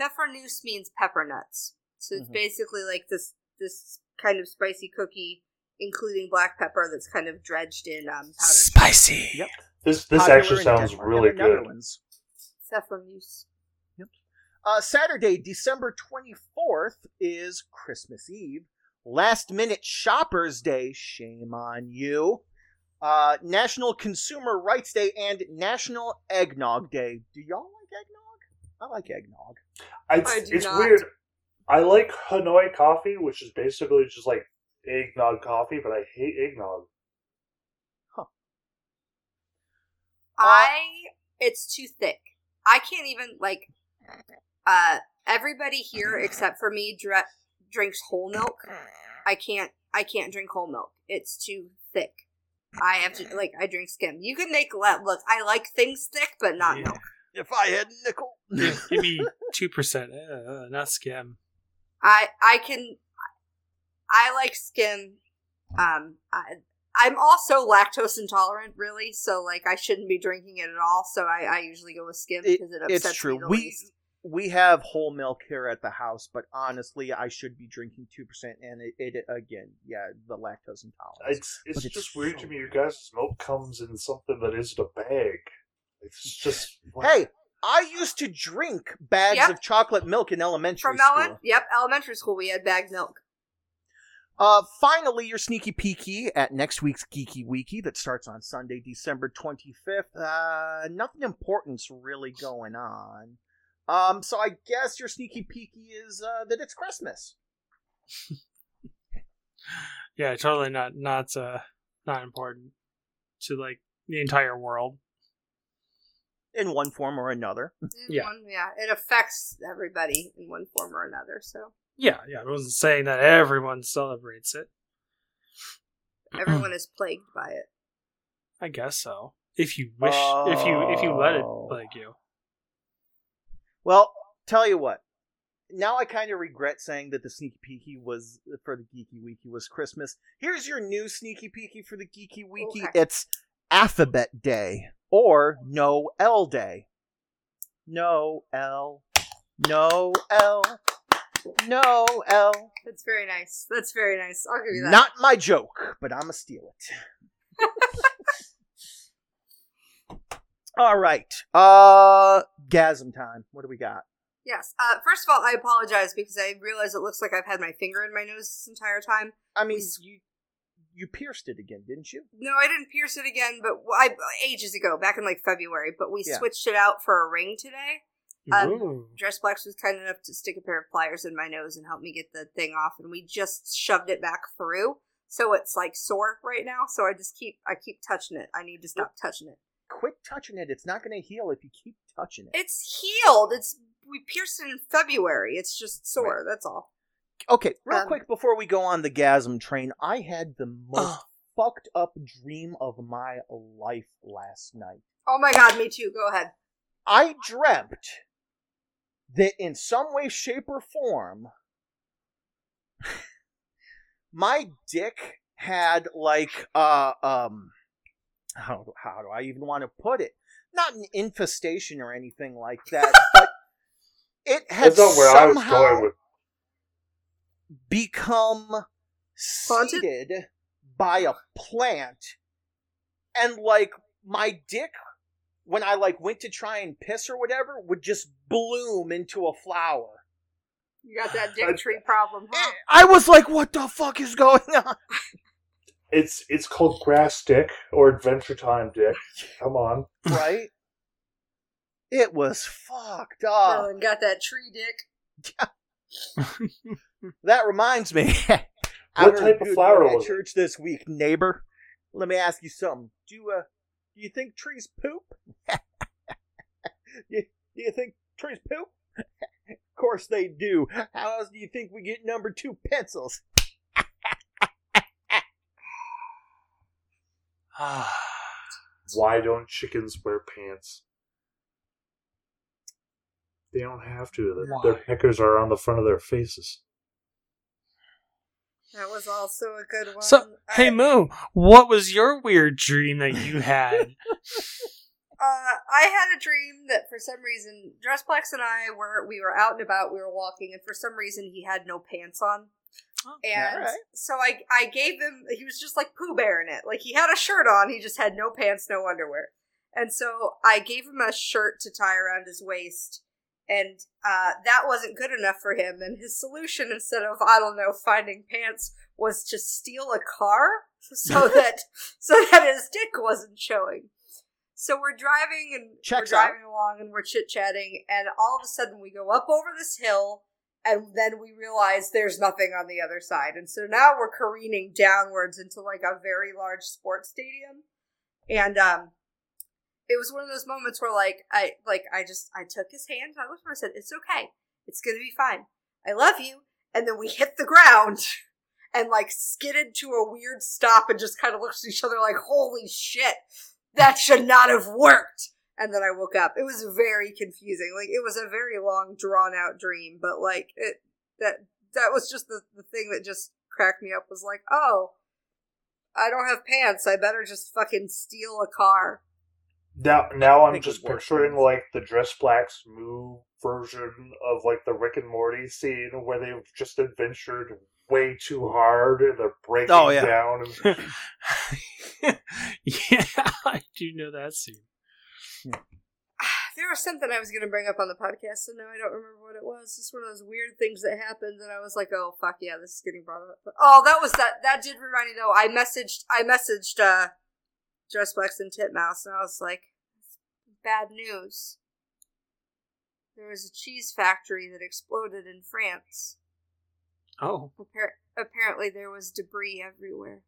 pfeffernusse means pepper nuts. So it's Mhm. basically like this this kind of spicy cookie including black pepper that's kind of dredged in um powdered Spicy. Yep. This this Popular actually sounds Denmark really and the good. Netherlands. pfeffernusse. Uh, Saturday, December 24th is Christmas Eve. Last minute shoppers day, shame on you. Uh, National Consumer Rights Day and National Eggnog Day. Do y'all like eggnog? I like eggnog. It's, I do it's not. weird. I like Hanoi coffee, which is basically just like eggnog coffee, but I hate eggnog. Huh. I it's too thick. I can't even like uh everybody here except for me dre- drinks whole milk. I can't I can't drink whole milk. It's too thick. I have to like I drink skim. You can make le- look. I like things thick, but not Yeah. milk. If I had nickel. Give give me two percent, uh, not skim. I I can I like skim. Um, I I'm also lactose intolerant, really. So like I shouldn't be drinking it at all. So I I usually go with skim because it, upsets it's true. me the We least. we have whole milk here at the house, but honestly, I should be drinking two percent. And it, it again, yeah, the lactose intolerance. It's it's it's just weird to me. Your guys' milk comes in something that isn't a bag. It's just what- Hey, I used to drink bags Yep. of chocolate milk in elementary From school. Ellen, yep, elementary school we had bagged milk. Uh, finally, your sneaky peeky at next week's Geeky Weeky that starts on Sunday, December 25th. Uh, nothing important's really going on. Um, so I guess your sneaky peeky is uh, that it's Christmas. Yeah, totally not not uh not important to like the entire world. In one form or another. In Yeah. one- yeah, it affects everybody in one form or another. So Yeah, yeah. I wasn't saying that everyone celebrates it. everyone is plagued by it. I guess so. If you wish, if you if you let it Oh. plague you. Well, tell you what. Now I kind of regret saying that the sneaky peeky was for the geeky weeky was Christmas. Here's your new sneaky peeky for the geeky weeky. Okay. It's Alphabet Day or No L Day. No L. No L. No L. That's very nice. That's very nice. I'll give you that. Not my joke, but I'ma steal it. All right. Uh gasm time. What do we got? yes. Uh, first of all, I apologize because I realize it looks like I've had my finger in my nose this entire time. I mean, s- you you pierced it again, didn't you? No, I didn't pierce it again, but I ages ago, back in like February. But we Yeah. switched it out for a ring today. Um. Dressplex was kind enough to stick a pair of pliers in my nose and help me get the thing off, and we just shoved it back through, so it's like sore right now. So I just keep I keep touching it. I need to stop touching it. Quit touching it. It's not going to heal if you keep touching it. It's healed. It's we pierced it in February. It's just sore. That's all. Okay, real Um, quick before we go on the gasm train, I had the most Ugh. fucked up dream of my life last night. Oh my god, me too. Go ahead. I dreamt that in some way, shape, or form, my dick had like uh um how how do I even want to put it? Not an infestation or anything like that, but it had That's not where I was somehow going with. Become Haunted? seeded by a plant, and like my dick when I like went to try and piss or whatever, would just bloom into a flower. You got that dick tree problem, huh? Eh, I was like, what the fuck is going on? It's it's called Grass Dick or Adventure Time Dick. Come on. Right? it was fucked Oh, up. and got that tree dick. That reminds me. What type of flower word at was it? church this week, neighbor? Let me ask you something. Do you, uh, do you think trees poop? you, do you think trees poop? of course they do. How else do you think we get number two pencils? Why don't chickens wear pants? They don't have to. Their, Why? their peckers are on the front of their faces. That was also a good one. So, hey I- Moo, what was your weird dream that you had? Uh, I had a dream that for some reason Dressplex and I were we were out and about, we were walking, and for some reason he had no pants on. And alright. so I I gave him he was just like Pooh Bear in it. Like he had a shirt on, he just had no pants, no underwear. And so I gave him a shirt to tie around his waist. And uh, that wasn't good enough for him. And his solution, instead of I don't know finding pants, was to steal a car so that so that his dick wasn't showing. So we're driving and Checks we're out. driving along and we're chit chatting, and all of a sudden we go up over this hill, and then we realize there's nothing on the other side, and so now we're careening downwards into like a very large sports stadium, and um, it was one of those moments where like I like I just I took his hand, I looked at him, and I said, "It's okay, it's gonna be fine. I love you," and then we hit the ground. And like skidded to a weird stop and just kind of looked at each other like, holy shit, that should not have worked. And then I woke up. It was very confusing. Like it was a very long, drawn out dream, but like it that that was just the, the thing that just cracked me up was like, oh, I don't have pants. I better just fucking steal a car. Now, now I'm just it would work. picturing like the Dress Blacks move version of like the Rick and Morty scene where they've just adventured way too hard and they're breaking Oh, yeah. down. And, yeah, I do know that scene. There was something I was going to bring up on the podcast, and now I don't remember what it was. It's one of those weird things that happened, and I was like, "Oh fuck yeah, this is getting brought up." But, oh, that was that. That did remind me though. I messaged, I messaged uh, Dressblex and Titmouse, and I was like, "Bad news. There was a cheese factory that exploded in France. Oh, Appar- apparently, there was debris everywhere."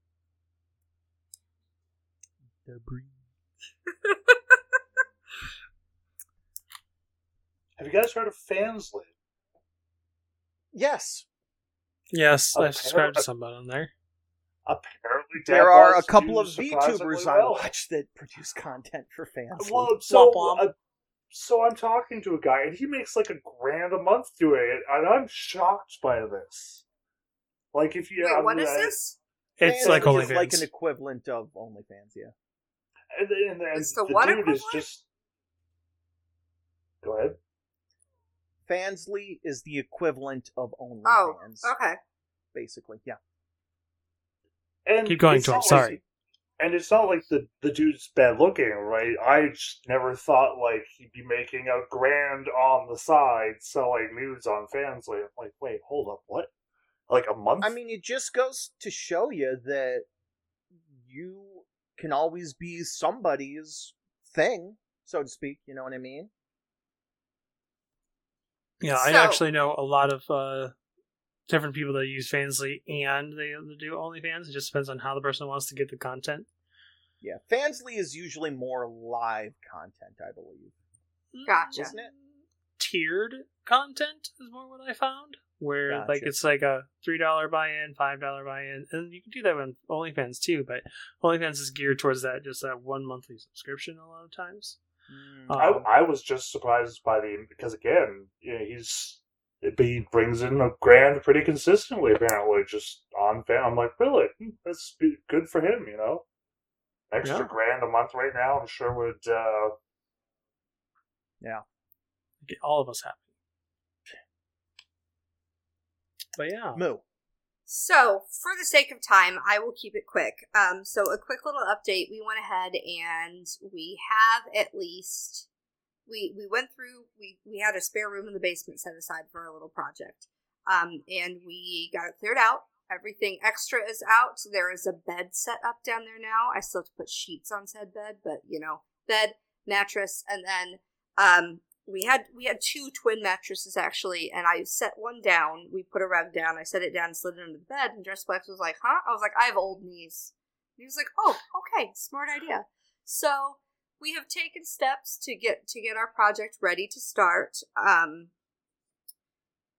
Debris. Have you guys heard of Fansly? Yes. yes, I subscribed to apparently- somebody on there. Apparently, There Dad are a couple of do surprisingly VTubers I watch that produce content for fans. Well, so Womp womp. uh, so I'm talking to a guy, and he makes like a grand a month doing it, and I'm shocked by this. Like, if you, Wait, I what mean, is I- this? It's like is OnlyFans. like an equivalent of OnlyFans, yeah. And, and, and It's the the what dude is just. Go ahead. Fansly is the equivalent of OnlyFans. Oh, OnlyFans, okay. basically. Yeah. And Keep going, it's Tor, not sorry. And it's not like the the dude's bad looking, right? I just never thought like he'd be making a grand on the side selling nudes on Fansly. I'm like, wait, hold up, what? Like a month? I mean, it just goes to show you that you can always be somebody's thing, so to speak. You know what I mean? Yeah, I actually know a lot of uh, different people that use Fansly and they do OnlyFans. It just depends on how the person wants to get the content. Yeah. Fansly is usually more live content, I believe. Gotcha. Isn't it? Tiered content is more what I found, where like it's like a three dollar buy-in, five dollar buy-in, and you can do that on OnlyFans too. But OnlyFans is geared towards that just that one monthly subscription a lot of times. Mm. Um, I, I was just surprised by the because again, you know, he's he brings in a grand pretty consistently. Apparently, just on fan. I'm like, really? Hmm, That's good for him. You know, extra Yeah. grand a month right now. I'm sure would. uh Yeah. get all of us happy. But yeah, Moo. So, for the sake of time, I will keep it quick. Um, so, a quick little update. We went ahead and we have at least we we went through. We we had a spare room in the basement set aside for our little project, um, and we got it cleared out. Everything extra is out. There is a bed set up down there now. I still have to put sheets on said bed, but you know, bed, mattress, and then um, we had we had two twin mattresses actually, and I set one down. We put a rug down. I set it down, slid it under the bed, and Dressflex was like, "Huh?" I was like, "I have old knees." He was like, "Oh, okay, smart idea." So we have taken steps to get to get our project ready to start. Um,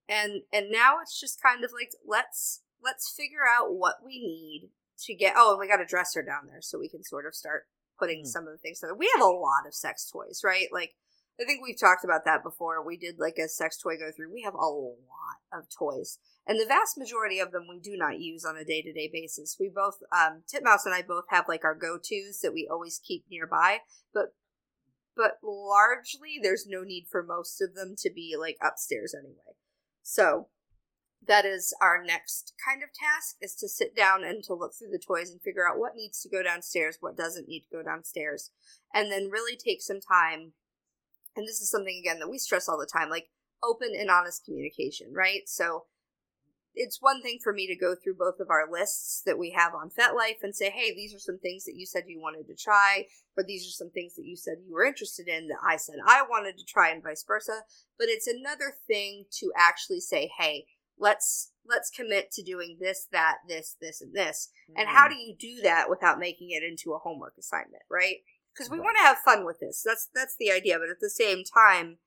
and and now it's just kind of like let's let's figure out what we need to get. Oh, and we got a dresser down there, so we can sort of start putting mm. some of the things there. We have a lot of sex toys, right? Like I think we've talked about that before. We did like a sex toy go through. We have a lot of toys, and the vast majority of them we do not use on a day to day basis. We both, um, Titmouse and I both have like our go tos that we always keep nearby, but but largely there's no need for most of them to be like upstairs anyway. So that is our next kind of task is to sit down and to look through the toys and figure out what needs to go downstairs, what doesn't need to go downstairs, and then really take some time and this is something again that we stress all the time like open and honest communication right so it's one thing for me to go through both of our lists that we have on FetLife and say, hey, these are some things that you said you wanted to try, or these are some things that you said you were interested in that I said I wanted to try, and vice versa. But it's another thing to actually say, hey, let's let's commit to doing this, that, this, this, and this. Mm-hmm. And how mm-hmm. do you do that without making it into a homework assignment, right? Because we right. want to have fun with this. That's that's the idea, but at the same time,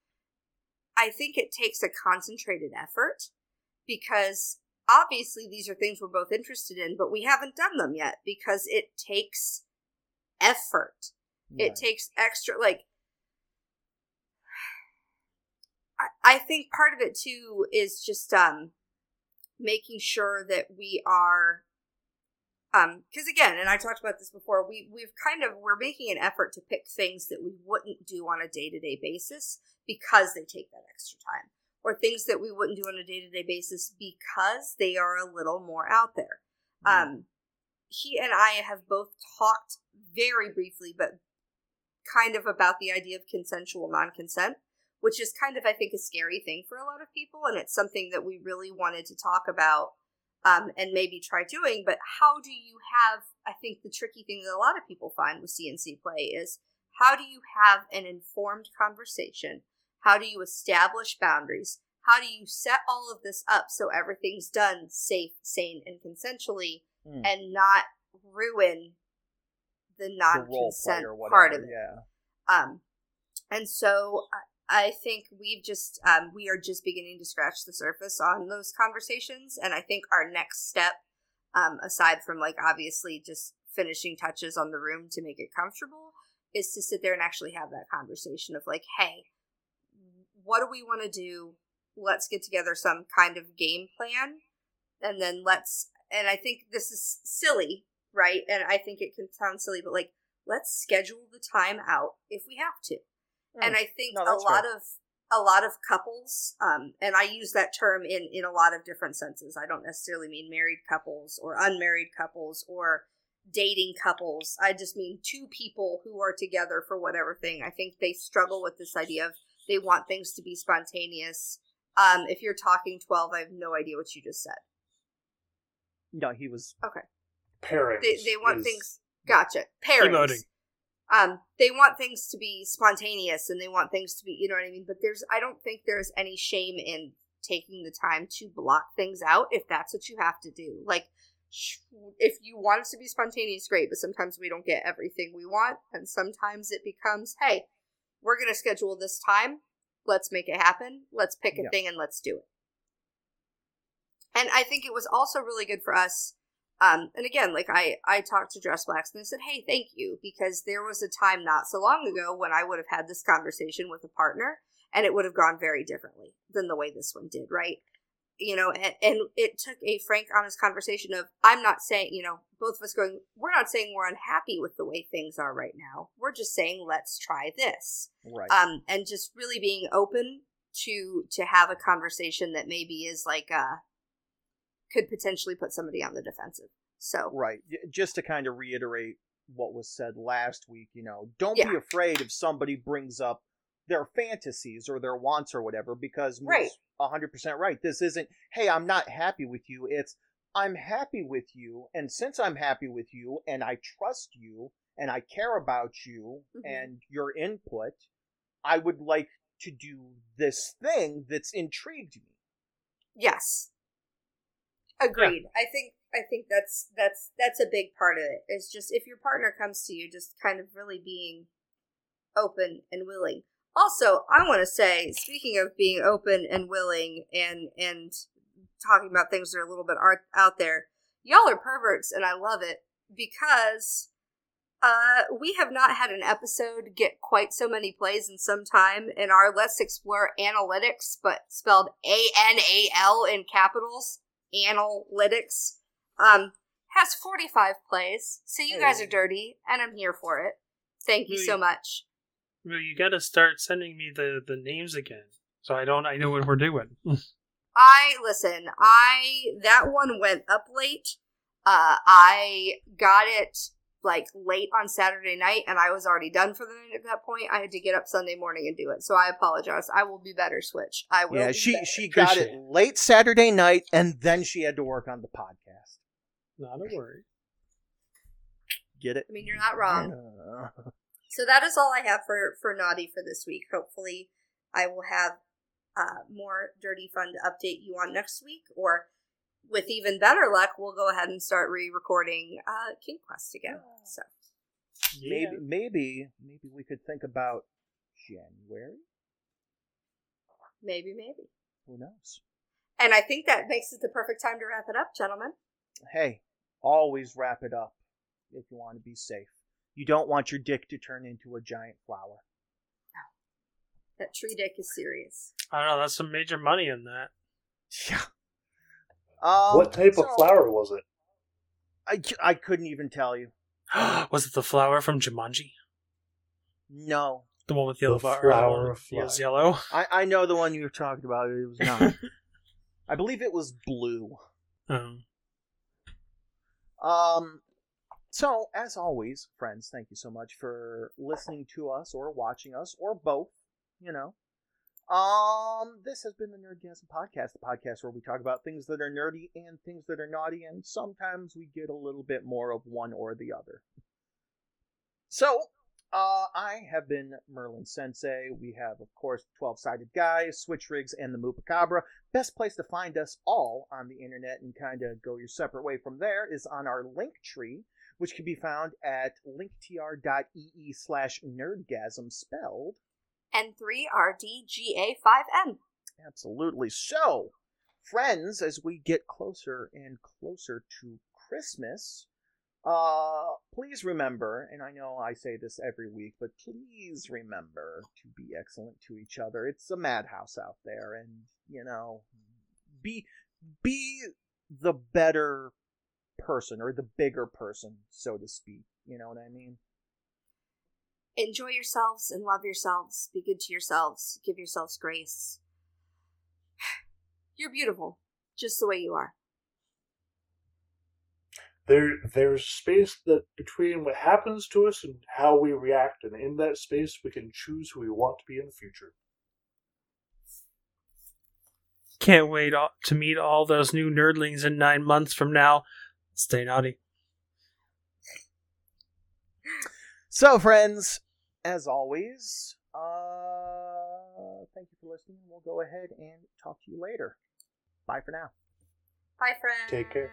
I think it takes a concentrated effort because obviously these are things we're both interested in, but we haven't done them yet because it takes effort. Right. It takes extra like I, I think part of it too is just um making sure that we are um, because again, and I talked about this before, we we've kind of we're making an effort to pick things that we wouldn't do on a day to day basis because they take that extra time, or things that we wouldn't do on a day to day basis because they are a little more out there. Um, he and I have both talked very briefly, but kind of about the idea of consensual non consent, which is kind of I think a scary thing for a lot of people, and it's something that we really wanted to talk about um, and maybe try doing. But how do you have? I think the tricky thing that a lot of people find with CNC play is how do you have an informed conversation? How do you establish boundaries? How do you set all of this up so everything's done safe, sane, and consensually, mm. and not ruin the non-consent the part of it? Yeah. Um, and so I think we've just um, we are just beginning to scratch the surface on those conversations, and I think our next step, um, aside from like obviously just finishing touches on the room to make it comfortable, is to sit there and actually have that conversation of like, hey, what do we want to do? Let's get together some kind of game plan, and then let's. And I think this is silly, right? And I think it can sound silly, but like, let's schedule the time out if we have to and mm. I think no, a lot fair. of a lot of couples, um, and I use that term in in a lot of different senses. I don't necessarily mean married couples or unmarried couples or dating couples. I just mean two people who are together for whatever thing. I think they struggle with this idea of they want things to be spontaneous. Um, if you're talking twelve, I have no idea what you just said. No, he was okay. Pairing. They, they want is... things. Gotcha. Pairings. Emoting um, they want things to be spontaneous and they want things to be, you know what I mean? But there's, I don't think there's any shame in taking the time to block things out if that's what you have to do. Like, if you want it to be spontaneous, great, but sometimes we don't get everything we want. And sometimes it becomes, hey, we're going to schedule this time. Let's make it happen. Let's pick a thing and let's do it. And I think it was also really good for us um, and again, like I, I talked to Dress Blacks and I said, hey, thank you, because there was a time not so long ago when I would have had this conversation with a partner and it would have gone very differently than the way this one did, right? You know, and, and it took a frank, honest conversation of, I'm not saying, you know, both of us going, we're not saying we're unhappy with the way things are right now. We're just saying, let's try this. Right. Um, and just really being open to to have a conversation that maybe is like a could potentially put somebody on the defensive. So Right. Just to kind of reiterate what was said last week, you know, don't Yeah. be afraid if somebody brings up their fantasies or their wants or whatever, because Right. Moo's 100% right. This isn't, hey, I'm not happy with you. It's, I'm happy with you. And since I'm happy with you and I trust you and I care about you Mhm. and your input, I would like to do this thing that's intrigued me. Yes. Agreed. I think I think that's that's that's a big part of it. Is just if your partner comes to you just kind of really being open and willing. Also, I want to say speaking of being open and willing and and talking about things that are a little bit art, out there, y'all are perverts and I love it because uh, we have not had an episode get quite so many plays in some time in our Let's Explore Analytics, but spelled A N A L in capitals. Analytics um, has 45 plays, so you guys are dirty, and I'm here for it. Thank you so much. Well, you got to start sending me the the names again, so I don't I know what we're doing. I listen. I that one went up late. Uh, I got it like late on Saturday night, and I was already done for the night at that point. I had to get up Sunday morning and do it, so I apologize. I will be better. Switch. I will. Yeah, be she better. she got it Appreciate it. late Saturday night, and then she had to work on the podcast. Not a worry. Get it? I mean, you're not wrong. Uh, So that is all I have for for naughty for this week. Hopefully, I will have uh, more dirty fun to update you on next week, or with even better luck, we'll go ahead and start re-recording uh, Kink Quest again. So Yeah. Maybe maybe maybe we could think about January. maybe, maybe. Who knows? And I think that makes it the perfect time to wrap it up, gentlemen. Hey, always wrap it up if you want to be safe. You don't want your dick to turn into a giant flower. No. That tree dick is serious. I don't know. That's some major money in that. Yeah. Um, what type so, of flower was it? I, I couldn't even tell you. Was it the flower from Jumanji? No, The one with the yellow The flower. flower of one was yellow. I I know the one you were talking about. It was not. I believe it was blue. Um, Um, so as always, friends, thank you so much for listening to us or watching us or both. You know, um, this has been the Nerdgasm Podcast, the podcast where we talk about things that are nerdy and things that are naughty, and sometimes we get a little bit more of one or the other. So, uh, I have been Merlin Sensei. We have, of course, 12 Sided Guys, Switch Rigs, and the Mupacabra. Best place to find us all on the internet and kind of go your separate way from there is on our link tree, which can be found at linktr.ee slash nerdgasm spelled. And three RDGA5M. Absolutely. So, friends, as we get closer and closer to Christmas, uh, please remember, and I know I say this every week, but please remember to be excellent to each other. It's a madhouse out there, and you know, be be the better person or the bigger person, so to speak. You know what I mean? Enjoy yourselves and love yourselves. Be good to yourselves. Give yourselves grace. You're beautiful, just the way you are. There, there's space that between what happens to us and how we react, and in that space, we can choose who we want to be in the future. can't wait to meet all those new nerdlings in nine months from now. Stay naughty. So, friends, as always, uh, thank you for listening. We'll go ahead and talk to you later. Bye for now. Bye, friends. Take care.